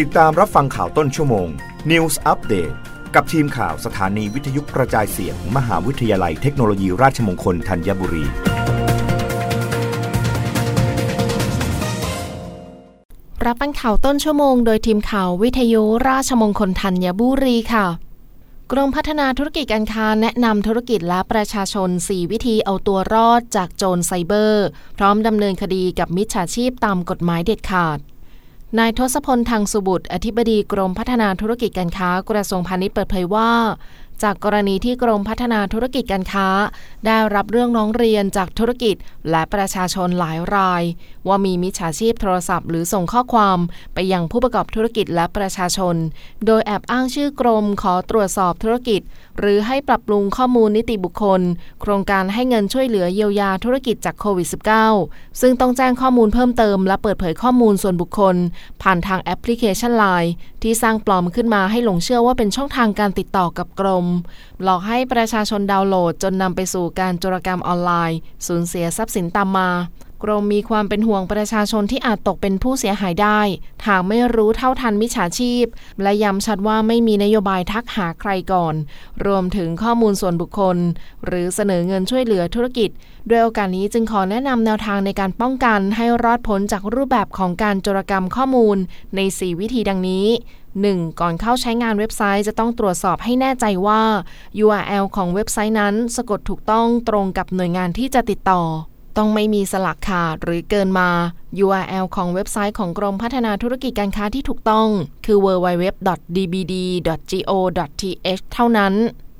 ติดตามรับฟังข่าวต้นชั่วโมง News Update กับทีมข่าวสถานีวิทยุกระจายเสียงมมหาวิทยาลัยเทคโนโลยีราชมงคลธัญบุรี รับฟังข่าวต้นชั่วโมง โดยทีมข่าววิทยุราชมงคลธัญบุรีค่ะกรมพัฒนาธุรกิจการค้าแนะนำธุรกิจและประชาชน 4 วิธีเอาตัวรอดจากโจรไซเบอร์ พร้อมดำเนินคดีกับมิจฉาชีพตามกฎหมายเด็ดขาด นายทศพลทางสุบุตร อธิบดีกรมพัฒนาธุรกิจการค้ากระทรวงพาณิชย์เปิดเผยว่า จากกรณีที่กรมพัฒนาธุรกิจการค้า ได้รับเรื่องร้องเรียนจากธุรกิจและประชาชนหลายราย ว่ามีมิจฉาชีพโทรศัพท์ หรือส่งข้อความไปยังผู้ประกอบธุรกิจและประชาชน โดยแอบอ้างชื่อกรมขอตรวจสอบธุรกิจ หรือให้ปรับปรุงข้อมูลนิติบุคคล โครงการให้เงินช่วยเหลือเยียวยาธุรกิจจากโควิด -19 ซึ่งต้องแจ้งข้อมูลเพิ่มเติม และเปิดเผยข้อมูลส่วนบุคคล ผ่านทางแอปพลิเคชัน Line ที่สร้างปลอมขึ้นมาให้หลงเชื่อว่าเป็นช่องทางการติดต่อกับกรมหลอกให้ประชาชนดาวน์โหลดจนนำไปสู่การโจรกรรมออนไลน์ สูญเสียทรัพย์สินตามมากรมมีความเป็นห่วงประชาชนที่อาจตกเป็นผู้เสียหายได้ หากไม่รู้เท่าทันมิจฉาชีพ และย้ำชัดว่าไม่มีนโยบายทักหาใครก่อน รวมถึงข้อมูลส่วนบุคคล หรือเสนอเงินช่วยเหลือธุรกิจ ด้วยโอกาสนี้จึงขอแนะนำแนวทางในการป้องกันให้รอดพ้นจากรูปแบบของการโจรกรรมข้อมูลใน 4 วิธีดังนี้ 1. ก่อนเข้าใช้งานเว็บไซต์จะต้องตรวจสอบให้แน่ใจว่า URL ของเว็บไซต์นั้น สะกดถูกต้องตรงกับหน่วยงานที่จะติดต่อ ต้องไม่มีสลักขาดหรือเกินมา URL ของเว็บไซต์ของกรมพัฒนาธุรกิจการค้าที่ถูกต้อง คือ www.dbd.go.th เท่านั้น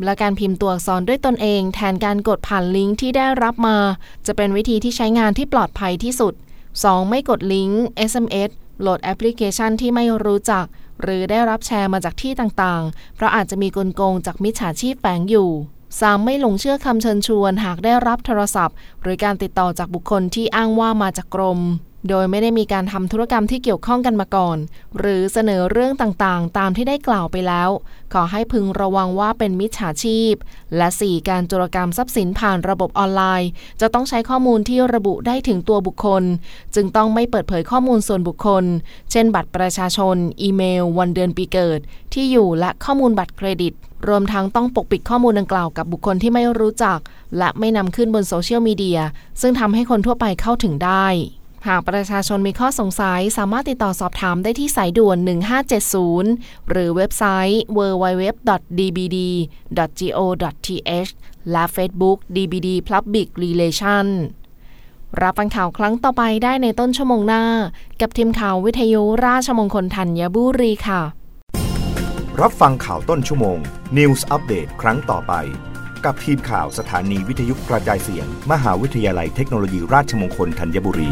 และการพิมพ์ตัวอักษรด้วยตนเอง แทนการกดผ่านลิงก์ที่ได้รับมา จะเป็นวิธีที่ใช้งานที่ปลอดภัยที่สุด 2. ไม่กดลิงก์ SMS โหลดแอปพลิเคชันที่ไม่รู้จัก หรือได้รับแชร์มาจากที่ต่างๆ เพราะอาจจะมีกลโกงจากมิจฉาชีพแฝงอยู่ 3. ไม่หลงเชื่อคำเชิญชวน หากได้รับโทรศัพท์ หรือการติดต่อจากบุคคลที่อ้างว่ามาจากกรม โดยไม่ได้มีการทำธุรกรรมที่เกี่ยวข้องกันมาก่อน หรือเสนอเรื่องต่างๆ ตามที่ได้กล่าวไปแล้ว ขอให้พึงระวังว่าเป็นมิจฉาชีพ และ 4. การโจรกรรมทรัพย์สินผ่านระบบออนไลน์ จะต้องใช้ข้อมูลที่ระบุได้ถึงตัวบุคคล จึงต้องไม่เปิดเผยข้อมูลส่วนบุคคล เช่น บัตรประชาชน อีเมล วันเดือนปีเกิด ที่อยู่และข้อมูลบัตรเครดิต รวมทั้งต้องปกปิดข้อมูลดังกล่าวกับบุคคลที่ไม่รู้จัก และไม่นำขึ้นบนโซเชียลมีเดียซึ่งทำให้คนทั่วไปเข้าถึงได้ หากประชาชนมีข้อสงสัยสามารถติดต่อสอบถามได้ที่สายด่วน 1570 หรือเว็บไซต์ www.dbd.go.th และ Facebook DBD Public Relation รับฟังข่าวครั้งต่อไปได้ในต้นชั่วโมงหน้า กับทีมข่าววิทยุราชมงคลธัญบุรีค่ะ รับฟังข่าวต้นชั่วโมง News อัปเดตครั้งต่อไปกับทีมข่าวสถานีวิทยุกระจายเสียง มหาวิทยาลัยเทคโนโลยีราชมงคลธัญบุรี